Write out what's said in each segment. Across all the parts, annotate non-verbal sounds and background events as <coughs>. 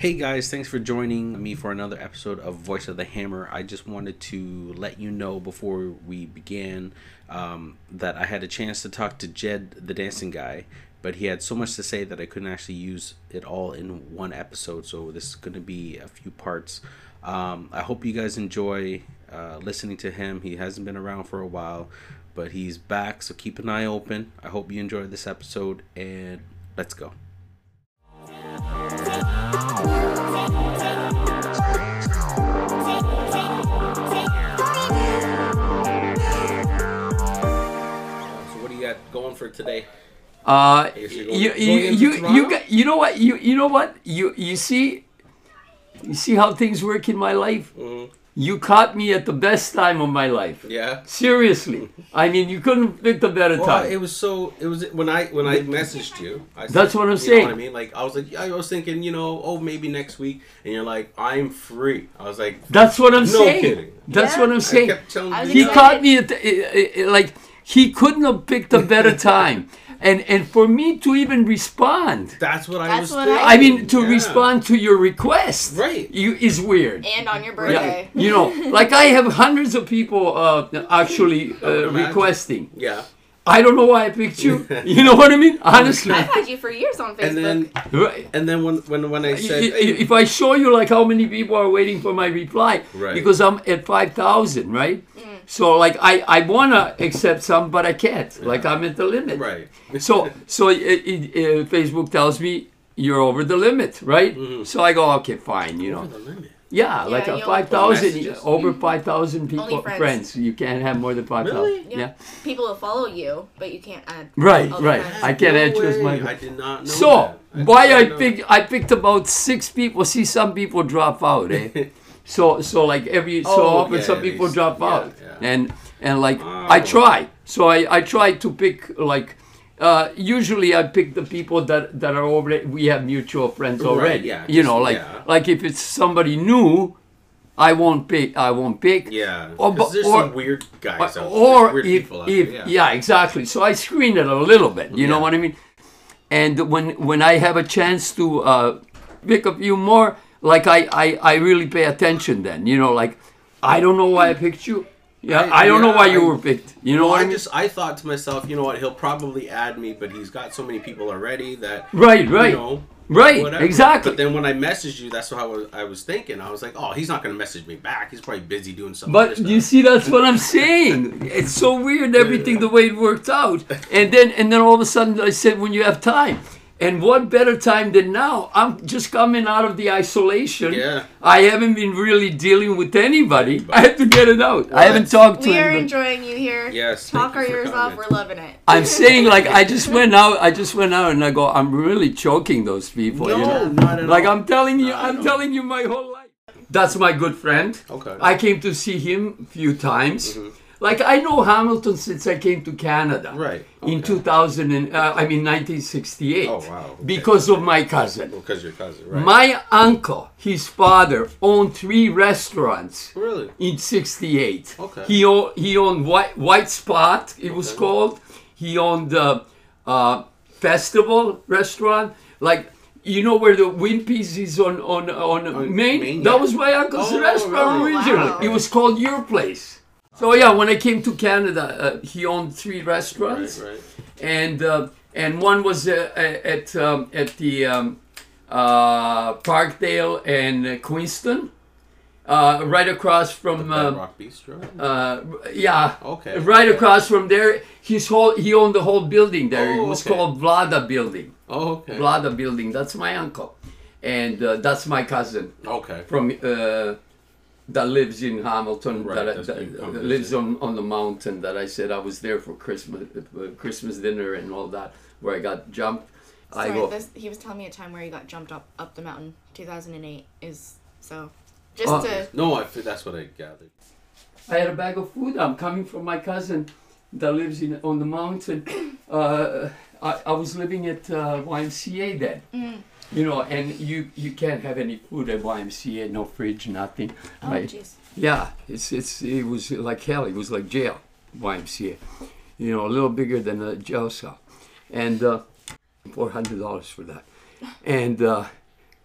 Hey guys, thanks for joining me for another episode of Voice of the Hammer. I just wanted to let you know before we began um, that I had a chance to talk to Jed, the dancing guy, but he had so much to say that I couldn't actually use it all in one episode. So this is going to be a few parts. Um, I hope you guys enjoy uh, listening to him. He hasn't been around for a while, but he's back. So keep an eye open. I hope you enjoyed this episode, and let's go. For today? Uh, guess you you're you you you, got, you know what you you know what you you see you see how things work in my life. Mhm. You caught me at the best time of my life. Yeah. Seriously, I mean you couldn't pick a better Well, time. it was so. It was when I when I messaged you. I said, That's what I'm you saying. Know what I mean, like I was like, I was thinking, you know, oh maybe next week, and you're like, I'm free. I was like, That's what I'm No saying. kidding. That's Yeah. what I'm I saying. kept telling I you He excited. caught me at the, like he couldn't have picked a better <laughs> time, and and for me to even respond. That's what I That's was. what thinking. I mean, to Yeah. respond to your request, Right. You is weird. and on your Yeah, birthday. you know, <laughs> like I have hundreds of people uh, actually uh, requesting. Yeah. I don't know why I picked you. <laughs> You know what I mean? Honestly, I've had you for years on Facebook. And then Right. and then when when when I said, I- if I show you like how many people are waiting for my reply, Right. because I'm at five thousand, right? So like I I wanna accept some, but I can't. Like I'm at the limit. right. <laughs> So so it, it, uh, Facebook tells me you're over the limit, right? So I go okay, fine, you know. Over the limit. Yeah, like you a only five put thousand messages. over five thousand people Only friends. friends. You can't have more than five thousand. Really? yeah. Yeah. People will follow you, but you can't add. Right, right. friends. I can't No add you as my. I did not know. So that. why did I not know. picked I picked about six people. See, some people drop out, eh? <laughs> so so like every so Oh, often yeah, some people drop yeah, out, yeah. And and like I Oh. try. So I I try to pick like. Uh, usually I pick the people that, that are already we have mutual friends Right, already. yeah, you know, like yeah. like if it's somebody new, I won't pick. I won't pick. Yeah. Or, but- there's or- some weird guys out there. or weird if, people out if there, yeah. exactly so i screen it a little bit you know what i mean and when when i have a chance to uh, pick a few more like I, I i really pay attention then you know like i don't know why i picked you yeah i, I- don't know why you I- were picked you know Well, what i mean just I thought to myself, you know what? He'll probably add me, but he's got so many people already that right right you know, right whatever. exactly But then when I messaged you, that's how I was, I was thinking. I was like, oh, he's not gonna message me back. He's probably busy doing something. But you see, that's what I'm saying. It's so weird <laughs> everything the way it worked out. And then and then all of a sudden I said, when you have time. And what better time than now? I'm just coming out of the isolation. Yeah. I haven't been really dealing with anybody. <laughs> I have to get it out. I haven't talked to We are anybody. enjoying you here. Yes, Talk our you for ears off. We're loving it. I'm <laughs> saying like I just went out. I just went out and I go. I'm really choking those people. you No, know? not at Like all. I'm telling you, Not at I'm all. telling you my whole life. That's my good friend. Okay. I came to see him a few times. Mm-hmm. Like I know Hamilton since I came to Canada. Right, In 2000 and uh, I mean 1968. Oh, wow, okay. Because of my cousin. because your cousin, right? My uncle, his father, owned three restaurants really? in 68. Okay. He owned, he owned White, White Spot, it was Okay. called. He owned the uh, Festival restaurant. Like, you know where the Wimpy's is on, on, on, On Main? Main, That was my uncle's Oh, restaurant really? originally. Wow. It was called Your Place. So yeah, when I came to Canada, uh, he owned three restaurants Right, right. and uh, and one was uh, at um, at the um, uh, Parkdale and uh, Queenston, uh, right across from. Bed Uh, Rock Bistro. uh, yeah, Okay, right okay. across from there. His whole he owned the whole building there. Oh, it was okay. called Vlada Building. oh, okay. Vlada Building. That's my uncle, and uh, that's my cousin Okay. from uh, that lives in Hamilton. Right, that, I- that's that been uh, conversation. lives on, on the mountain. That I said I was there for Christmas uh, Christmas dinner and all that, where I got jumped. I Sorry, go. this, he was telling me a time where he got jumped up up the mountain. 2008 is so. Just Oh. to No, I, fe- that's what I gathered. I had a bag of food. I'm coming from my cousin that lives in on the mountain. Uh, I, I was living at uh, YMCA then. Mm. You know, and you you can't have any food at YMCA, no fridge, nothing. oh right? Yeah, it's it's it was like hell. It was like jail, YMCA. You know, a little bigger than a jail cell, and uh, four hundred dollars for that. <laughs> And uh,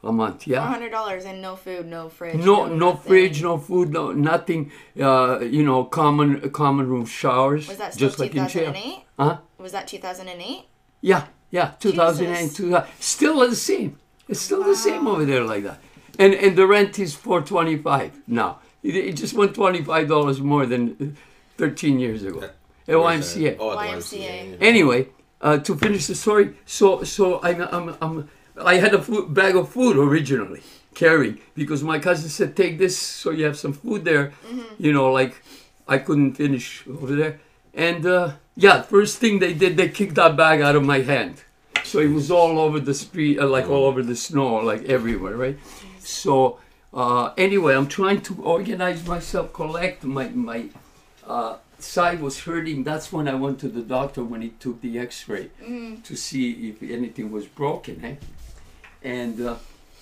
a month. Yeah. Four hundred dollars and no food, no fridge. No, no nothing. fridge, no food, no nothing. Uh, you know, common common room showers, Was that still just like in jail. 2008? Huh? Was that 2008? Yeah, yeah, 2008, 2000, still the same. It's still the same over there like that. And and the rent is 425 now. It, it just went $25 more than 13 years ago. At YMCA. Oh, at YMCA. YMCA. Anyway, uh, to finish the story, so so I'm, I'm, I'm I had a food, bag of food originally carrying because my cousin said take this so you have some food there. You know, like I couldn't finish over there, and uh, yeah, first thing they did, they kicked that bag out of my hand, so it was all over the street, uh, like all over the snow, like everywhere, right? So uh, anyway, I'm trying to organize myself, collect my my uh, side was hurting. That's when I went to the doctor when he took the X-ray to see if anything was broken, eh? And uh,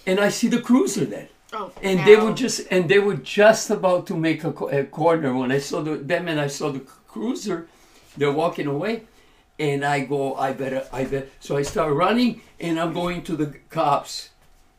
and I see the cruiser then, Oh, and they were just and they were just about to make a, co- a corner when I saw the, them and I saw the cruiser. They're walking away, and I go, I better, I better. So I start running, and I'm going to the cops.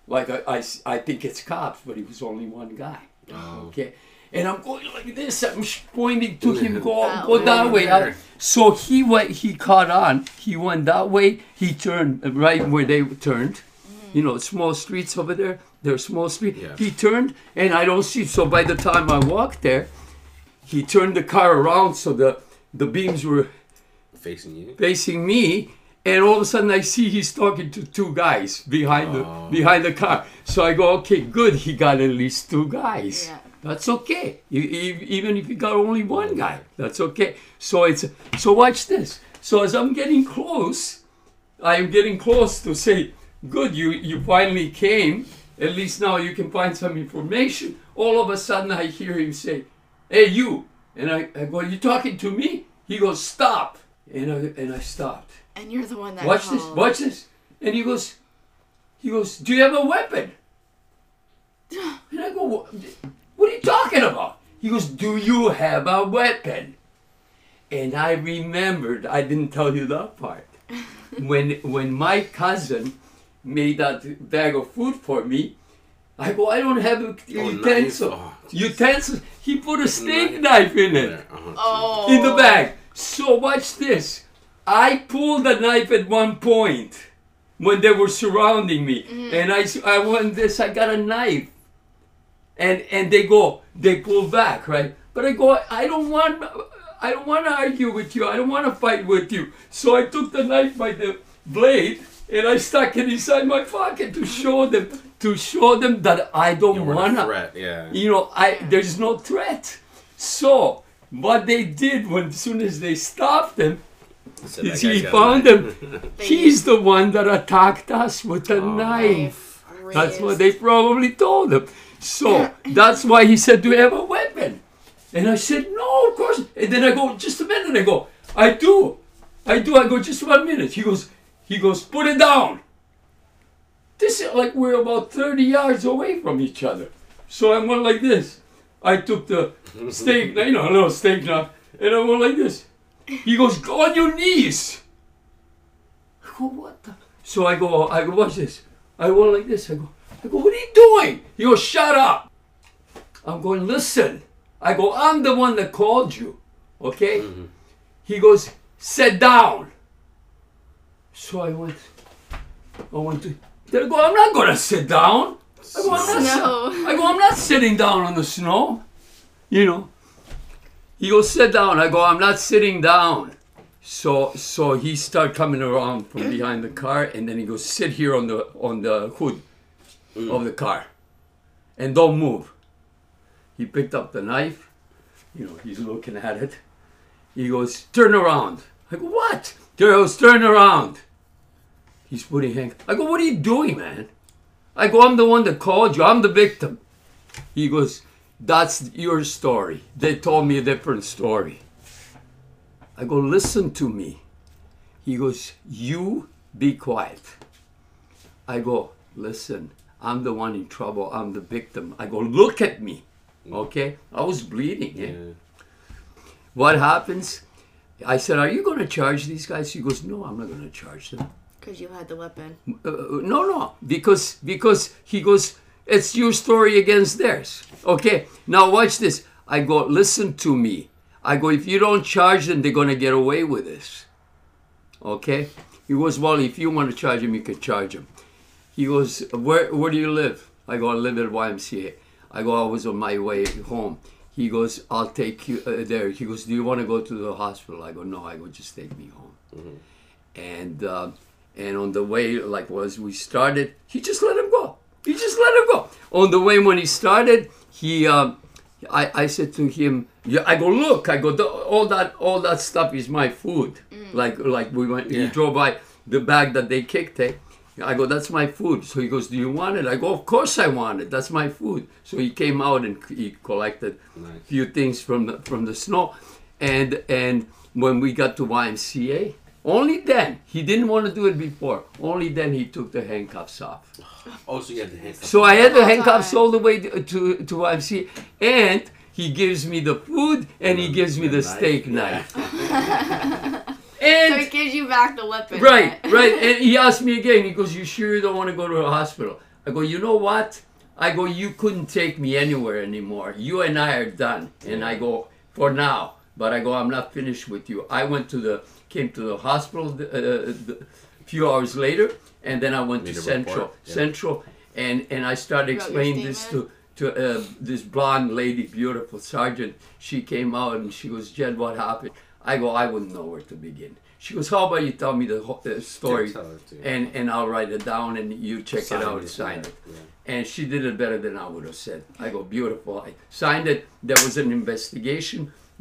Like I. I think it's cops, but he was only one guy. Oh. Okay. And I'm going like this. I'm pointing to him. <laughs> Go, That go that way. I- so he went. He caught on. He went that way. He turned uh, right where they turned. Mm-hmm. You know, small streets over there. They're small streets. Yeah. He turned, and I don't see. So by the time I walked there, he turned the car around so the the beams were Facing you. facing me, and all of a sudden I see he's talking to two guys behind Oh. the behind the car. So I go, okay, good. He got at least two guys. Yeah. That's okay. Even if you got only one guy, that's okay. So it's so watch this. So as I'm getting close, I am getting close to say, good, you you finally came. At least now you can find some information. All of a sudden I hear him say, hey you, and I, I go, you talking to me? He goes, stop, and I and I stopped. And you're the one that Watch this, watch this. And he goes, he goes, do you have a weapon? <sighs> And I go, what, what are you talking about? He goes, do you have a weapon? And I remembered, I didn't tell you that part. <laughs> when when my cousin made that bag of food for me, I go, I don't have a Oh, utensil. Oh, utensil. He put a steak knife in it Uh-huh. Oh. in the bag. So watch this. I pulled the knife at one point when they were surrounding me, and I, I went this. I got a knife, and and they go they pull back right. But I go I don't want I don't want to argue with you. I don't want to fight with you. So I took the knife by the blade and I stuck it inside my pocket to show them to show them that I don't You weren't want a to threat. Yeah. you know, I there's no threat. So what they did when as soon as they stopped them, Said is he found knife. them. <laughs> He's the one that attacked us with a Oh. knife. That's what they probably told him. So <coughs> that's why he said, "Do you have a weapon?" And I said, "No, of course." And then I go, "Just a minute." I go, "I do, I do." I go, "Just one minute." He goes, "He goes, put it down." This is like we're about thirty yards away from each other. So I went like this. I took the <laughs> steak, you know, a little steak knife, and I went like this. He goes, "Go on your knees." I go, "What the?" So I go, I go, watch this. I went like this. I go, I go, what are you doing? He goes, shut up. I'm going, listen. I go, I'm the one that called you. Okay? Mm-hmm. He goes, sit down. So I went, I went to, then I go, I'm not going to sit down. I go, I'm not, si- I go, I'm not sitting down on the snow. You know. He goes, sit down. I go, I'm not sitting down. So so he started coming around from mm. behind the car, and then he goes, sit here on the on the hood mm. of the car, and don't move. He picked up the knife. You know, he's looking at it. He goes, turn around. I go, what? He goes, turn around. He's putting hand. I go, what are you doing, man? I go, I'm the one that called you. I'm the victim. He goes, that's your story. They told me a different story. I go, listen to me. He goes, you be quiet. I go, listen, I'm the one in trouble. I'm the victim. I go, look at me. Okay? I was bleeding. eh? Yeah. What happens? I said, are you going to charge these guys? He goes, no, I'm not going to charge them. Because you had the weapon. Uh, no, no, because because he goes, it's your story against theirs. Okay, now watch this. I go, listen to me. I go, if you don't charge them, they're gonna get away with this. Okay. He goes, well, if you want to charge him, you can charge him. He goes, where where do you live? I go, I live at YMCA. I go, I was on my way home. He goes, I'll take you uh, there. He goes, do you want to go to the hospital? I go, no. I go, just take me home. And uh, and on the way, like was we started, he just let him go. He just let him go. On the way when he started, he, um, I, I said to him, yeah, I go look, I go "The- all that all that stuff is my food. Like like we went, he drove by the bag that they kicked it. I go, that's my food. So he goes, do you want it? I go, of course I want it. That's my food. So he came out and he collected Nice. a few things from the from the snow, and and when we got to YMCA, only then he didn't want to do it before. Only then he took the handcuffs off. Oh, so you had the handcuffs. So I had the handcuffs all the way to to, to YMCA, and he gives me the food and he gives me the steak Yeah. knife. <laughs> So And it gives you back the weapon. right, right. And he asked me again. He goes, "You sure you don't want to go to the hospital?" I go, "You know what?" I go, "You couldn't take me anywhere anymore. You and I are done." And I go, "For now." But I go, "I'm not finished with you." I went to the came to the hospital uh, the, a few hours later, and then I went Made to Central, yeah. Central, and and I started You wrote your explaining this to. To uh, this blonde lady, beautiful sergeant, she came out and she goes, "Jed, what happened?" I go, "I wouldn't know where to begin." She goes, "How about you tell me the, whole, the story, tell it to you. and and I'll write it down, and you check Sign it out, it, sign yeah, it." yeah. And she did it better than I would have said. I go, "Beautiful." I signed it. There was an investigation.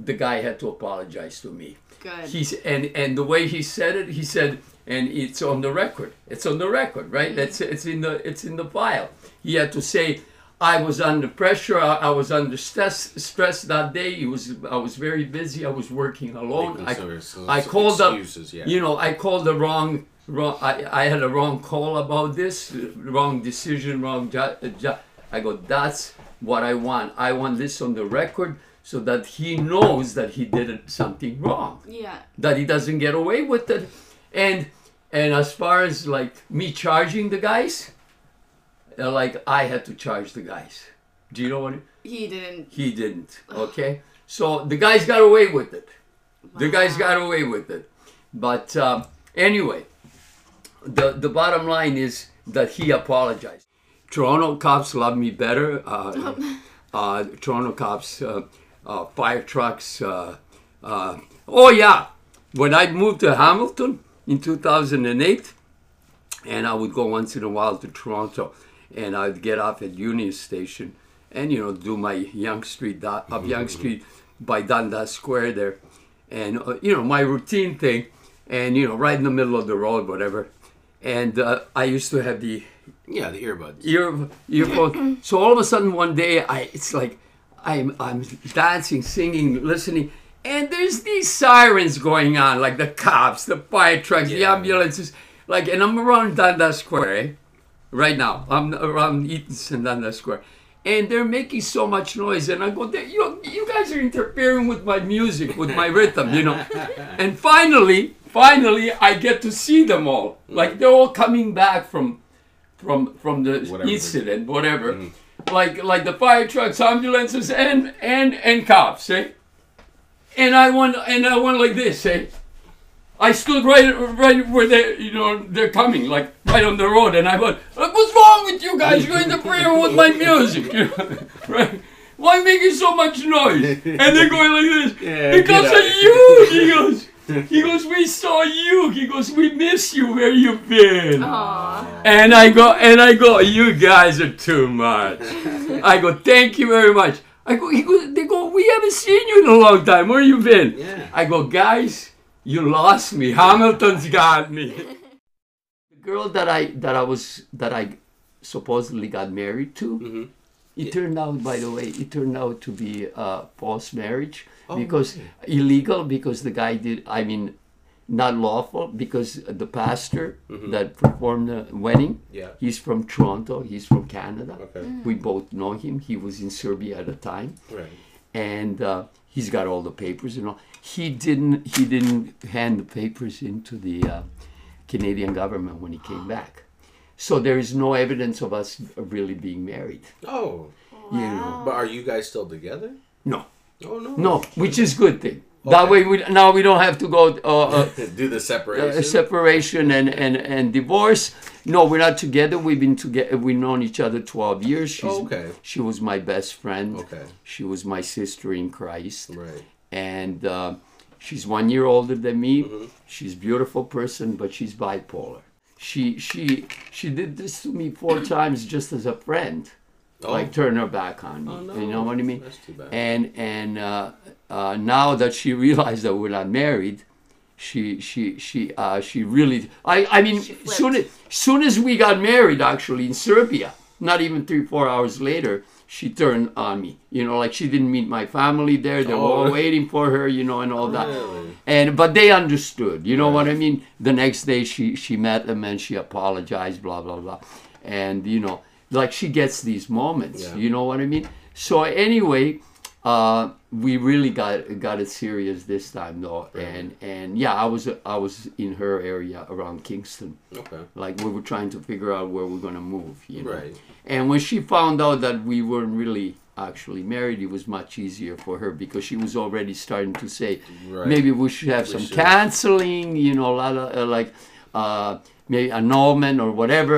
The guy had to apologize to me. Good. He's and and the way he said it, he said, and it's on the record. It's on the record, right? Mm-hmm. That's it's in the it's in the file. He had to say, I was under pressure. I, I was under stress stress that day. He was I was very busy. I was working alone. I, some- some I called up. yeah. You know, I called the wrong. Wrong, I, I had a wrong call about this, wrong decision, wrong job. Jo- I go, that's what I want. I want this on the record so that he knows that he did something wrong yeah. that he doesn't get away with it. And and as far as like me charging the guys, uh, like I had to charge the guys. Do you know what? He didn't. He didn't. Okay, so the guys got away with it. The guys got away with it. But um, anyway, the the bottom line is that he apologized. Toronto cops love me better. Uh, <laughs> uh, Toronto cops, uh, uh, fire trucks. Uh, uh, oh yeah, when I moved to Hamilton in 2008, and I would go once in a while to Toronto, and I'd get off at Union Station, and you know do my Yonge Street do- up Yonge Street by Dundas Square there, and uh, you know my routine thing, and you know right in the middle of the road, whatever, and uh, I used to have the Yeah, the earbuds. ear earphone. <clears throat> so all of a sudden one day, I it's like I'm I'm dancing, singing, listening, and there's these sirens going on, like the cops, the fire trucks, the ambulances, like, and I'm around Dundas Square, eh? right now. I'm around Eatonson Dundas Square. And they're making so much noise, and I go, "They- you, you guys are interfering with my music, with my rhythm, you know. <laughs> And finally, finally, I get to see them all. Like they're all coming back from from from the Whatever. incident, whatever. Like like the fire trucks, ambulances, and and and cops, eh? And I went and I went like this, eh? I stood right right where they you know they're coming, like right on the road, and I went, "What's wrong with you guys? You're interfering with my music, you <laughs> know? right? Why making so much noise?" And they're going like this Yeah, because of you. He goes. He goes, we saw you. He goes, we miss you. Where you been? Aw. And I go, and I go, you guys are too much. <laughs> I go, thank you very much. I go, he goes, they go, we haven't seen you in a long time. Where you been? Yeah. I go, guys, you lost me. Hamilton's got me. <laughs> the girl that I that I was that I supposedly got married to, Mhm. It turned out, by the way, it turned out to be a false marriage Oh, because illegal because the guy did. I mean, not lawful because the pastor that performed the wedding. Mm-hmm. Yeah. He's from Toronto. He's from Canada. Okay. We both know him. He was in Serbia at the time Right. and uh, he's got all the papers and all. He didn't. He didn't hand the papers into the uh, Canadian government when he came back. So there is no evidence of us really being married. Oh, You know. but are you guys still together? No, Oh no. no, which is good thing. That way, we now we don't have to go uh, uh, <laughs> Do the separation. uh, separation and, and, and divorce. No, we're not together. We've been together. We've known each other twelve years. She's, Oh, okay. She was my best friend. Okay. She was my sister in Christ. Right. and uh, she's one year older than me. Mm-hmm. She's a beautiful person, but she's bipolar. She she she did this to me four <clears throat> times just as a friend, Oh. like turn her back on me. Oh, no. You know what I mean? That's too bad. And and uh, uh, now that she <laughs> realized that we're not married, she she she uh, she really I I mean soon as, soon as we got married actually in Serbia, not even three four hours later. She turned on me, you know, like she didn't meet my family there. They were all Oh. waiting for her, you know, and all that Really? and but they understood you know what i mean the next day she she met them and she apologized blah blah blah and you know like she gets these moments Yeah. you know what i mean so anyway uh we really got got it serious this time though and and yeah i was i was in her area around kingston Okay. like we were trying to figure out where we're gonna move you know Right. and when she found out that we weren't really actually married, it was much easier for her because she was already starting to say, Right. maybe we should have We some should. counseling, you know, a lot of, uh, like uh, maybe annulment or whatever,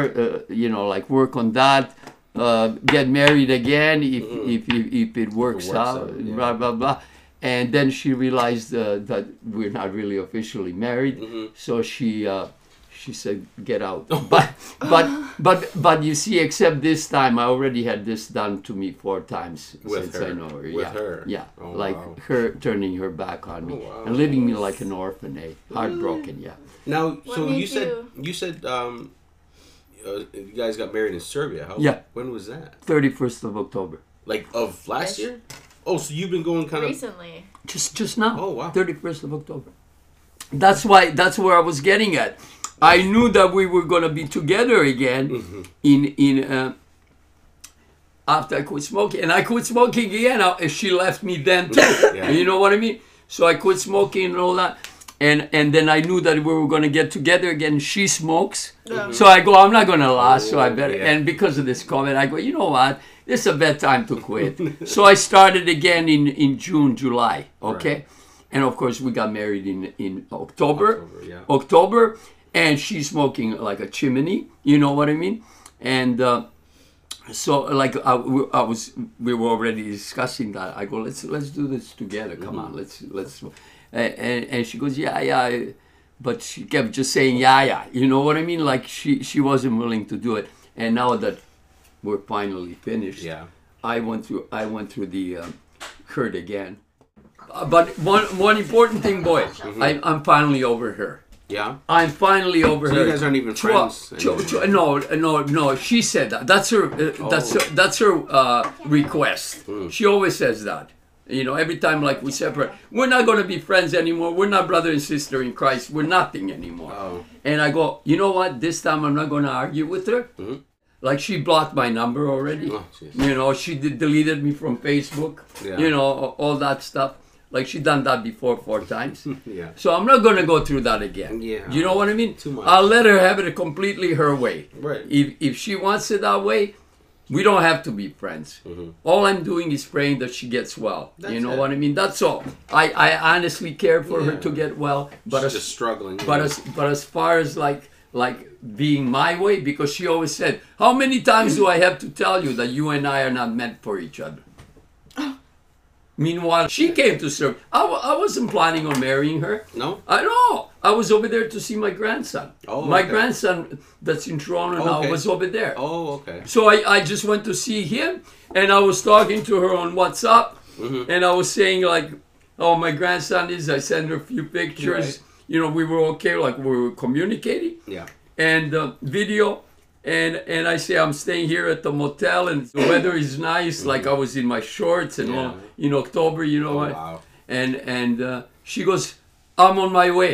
uh, you know, like work on that. Uh, get married again if, if, if, if it works, works out, out, yeah. blah, blah, blah. And then she realized uh, that we're not really officially married. Mm-hmm. So she uh, she said, "Get out." <laughs> but but but but you see, except this time, I already had this done to me four times With since I know her. With yeah, her. yeah, Oh, like wow. her turning her back on me Oh, wow. and leaving me like an orphan, eh? Heartbroken, yeah. Now, so made you said you- you said um, uh, you guys got married in Serbia. How, Yeah. When was that? Thirty first of October, Like of last year? Oh, so you've been going kind of. Recently. just just now. Oh, wow. Thirty first of October. That's why. That's where I was getting at. I knew that we were gonna be together again Mm-hmm. in in. Uh, after I quit smoking, and I quit smoking again. I, she left me then too. <laughs> Yeah. You know what I mean? So I quit smoking and all that, and and then I knew that we were gonna get together again. She smokes, Yeah. so I go. I'm not gonna last, so I better. yeah. And because of this comment, I go. You know what? This is a bad time to quit. <laughs> so I started again in in June, July. Okay, and of course we got married in in October. October, yeah. October, and she's smoking like a chimney. You know what I mean? And uh, so, like I, I was, we were already discussing that. I go, let's let's do this together. Come on, let's let's. And, and, she goes, yeah, yeah, but she kept just saying, yeah, yeah. You know what I mean? Like she she wasn't willing to do it. And now that we're finally finished, Yeah. I went through I went through the um, hurt again. Uh, but one one important thing, boy, I, I'm finally over her. Yeah. I'm finally over So her. you guys aren't even Twa- friends twa- anymore? twa- no, no, no. She said that. That's her. Uh, That's her, that's her uh, request. Hmm. She always says that. You know, every time like we separate, we're not going to be friends anymore. We're not brother and sister in Christ. We're nothing anymore. Oh. And I go, you know what? This time I'm not going to argue with her. Like she blocked my number already. Mm-hmm. Oh, you know, she did, deleted me from Facebook. Yeah. You know, all that stuff. Like she done that before four times. <laughs> Yeah. So I'm not gonna go through that again. Yeah. You know what I mean? Too much. I'll let her have it completely her way. Right. If if she wants it that way, we don't have to be friends. All I'm doing is praying that she gets well. Mm-hmm. That's you know it. what I mean? That's all. I, I honestly care for her to get well, but She's as, just struggling. but as but as far as like like being my way, because she always said, "How many times do I have to tell you that you and I are not meant for each other?" Meanwhile, she came to serve. I, I wasn't planning on marrying her. no. I know. I was over there to see my grandson. Oh, my okay. grandson that's in Toronto now Okay. was over there. Oh, okay. So I, I just went to see him and I was talking to her on WhatsApp Mm-hmm. and I was saying like, oh my grandson is I sent her a few pictures. Right. You know, we were okay, like we were communicating Yeah. and uh, video. And and I say I'm staying here at the motel and the <clears throat> weather is nice. Like I was in my shorts and all Mm-hmm. In October, you know. Oh, wow. and and uh, she goes, I'm on my way.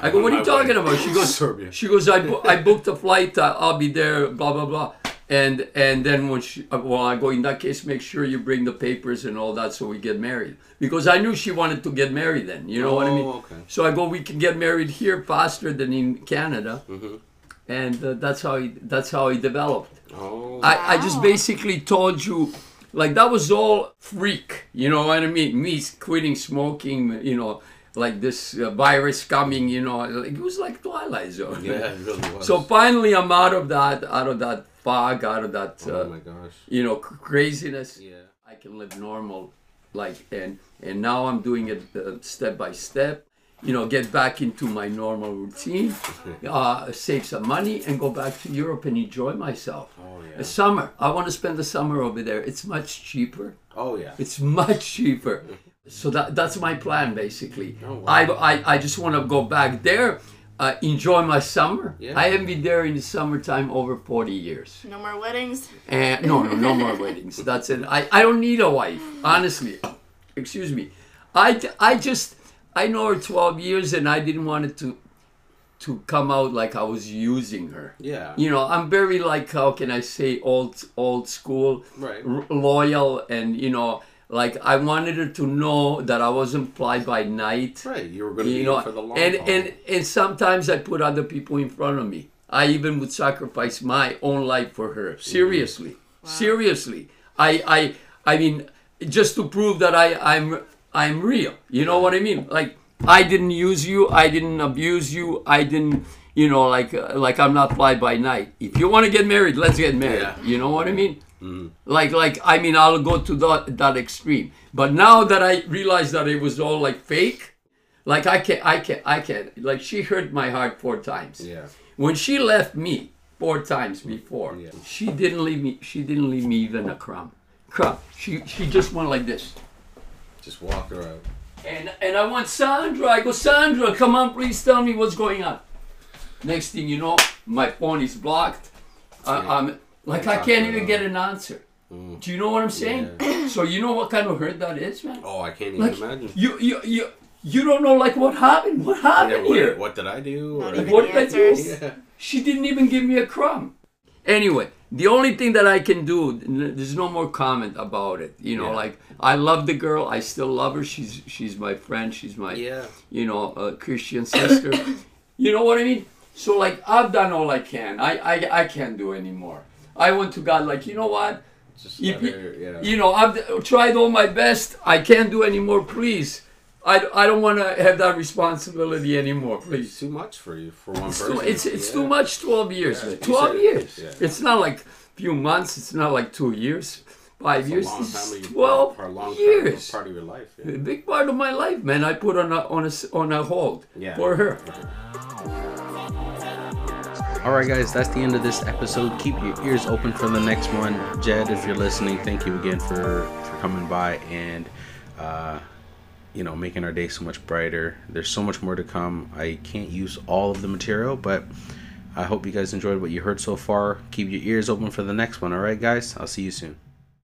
I go, what are you my way." talking about? She goes, <laughs> Serbia. she goes, I, bu- I booked a flight. Uh, I'll be there. Blah blah blah. and and then when she uh, well i go in that case make sure you bring the papers and all that so we get married because i knew she wanted to get married then you know what i mean Oh, okay. so i go we can get married here faster than in canada Mm-hmm. and uh, that's how he that's how he developed Oh. I, I just basically told you like that was all freak you know what i mean me quitting smoking you know like this uh, virus coming you know like, it was like twilight zone yeah, it really <laughs> was. so finally i'm out of that out of that fog out of that oh uh, my gosh. you know c- craziness Yeah. i can live normal like and and now i'm doing it uh, step by step you know get back into my normal routine <laughs> uh, save some money and go back to europe and enjoy myself Oh yeah. the summer i want to spend the summer over there it's much cheaper Oh yeah. it's much cheaper <laughs> so that that's my plan basically Oh, wow. I, I i just want to go back there uh, enjoy my summer Yeah. i haven't been there in the summertime over 40 years No more weddings. and no, no, no more <laughs> weddings. That's it. I, I don't need a wife, honestly. Excuse me. I, I just I know her 12 years and I didn't want it to to come out like I was using her. Yeah. You know, I'm very like how can I say old old school, Right. r- loyal, and you know, like I wanted her to know that I wasn't fly by night. Right. You were going to you be know for the long and haul. and and sometimes i put other people in front of me. I even would sacrifice my own life for her seriously seriously. I i i mean just to prove that i i'm i'm real you know what i mean? Like i didn't use you i didn't abuse you i didn't you know like uh, like i'm not fly by night. If you want to get married let's get married Yeah. you know what i mean like like i mean i'll go to that that extreme. But now that i realize that it was all like fake like i can't i can't i can't like she hurt my heart four times. Yeah. when she left me four times before Yeah. she didn't leave me she didn't leave me even a crumb crumb. She she just went like this. Just walk her out. and and i want sandra. I go sandra come on please tell me what's going on. Next thing you know my phone is blocked. I, i'm like i can't even get an answer. Mm. do you know what i'm saying? <clears throat> So you know what kind of hurt that is man? Oh, I can't even like imagine. you you you you don't know like what happened? What Yeah, happened what, here? what did I do? Not Or- even What did I do? Yeah. she didn't even give me a crumb. Anyway the only thing that i can do there's no more comment about it. You know Yeah. like i love the girl. I still love her. She's she's my friend. She's my Yeah. you know uh, christian sister. <coughs> You know what i mean? So like i've done all i can. I i, I can't do anymore i went to god like you know what? Just you- her, yeah. you know i've tried all my best. I can't do anymore please. I, I don't want to have that responsibility anymore. It's please. too much for you for one it's person. too, it's, it's Yeah. too much 12 years. Yeah, 12 said- years. It's not like a few months. It's not like two years. Five It's a years. long time is 12 for a long years. Part, part of your life. Yeah. a big part of my life man. I put on a on a on a hold Yeah. for her. All right, guys, that's the end of this episode. Keep your ears open for the next one. Jed, if you're listening, thank you again for for coming by and uh, you know making our day so much brighter. There's so much more to come. I can't use all of the material, but I hope you guys enjoyed what you heard so far. Keep your ears open for the next one. All right, guys, I'll see you soon.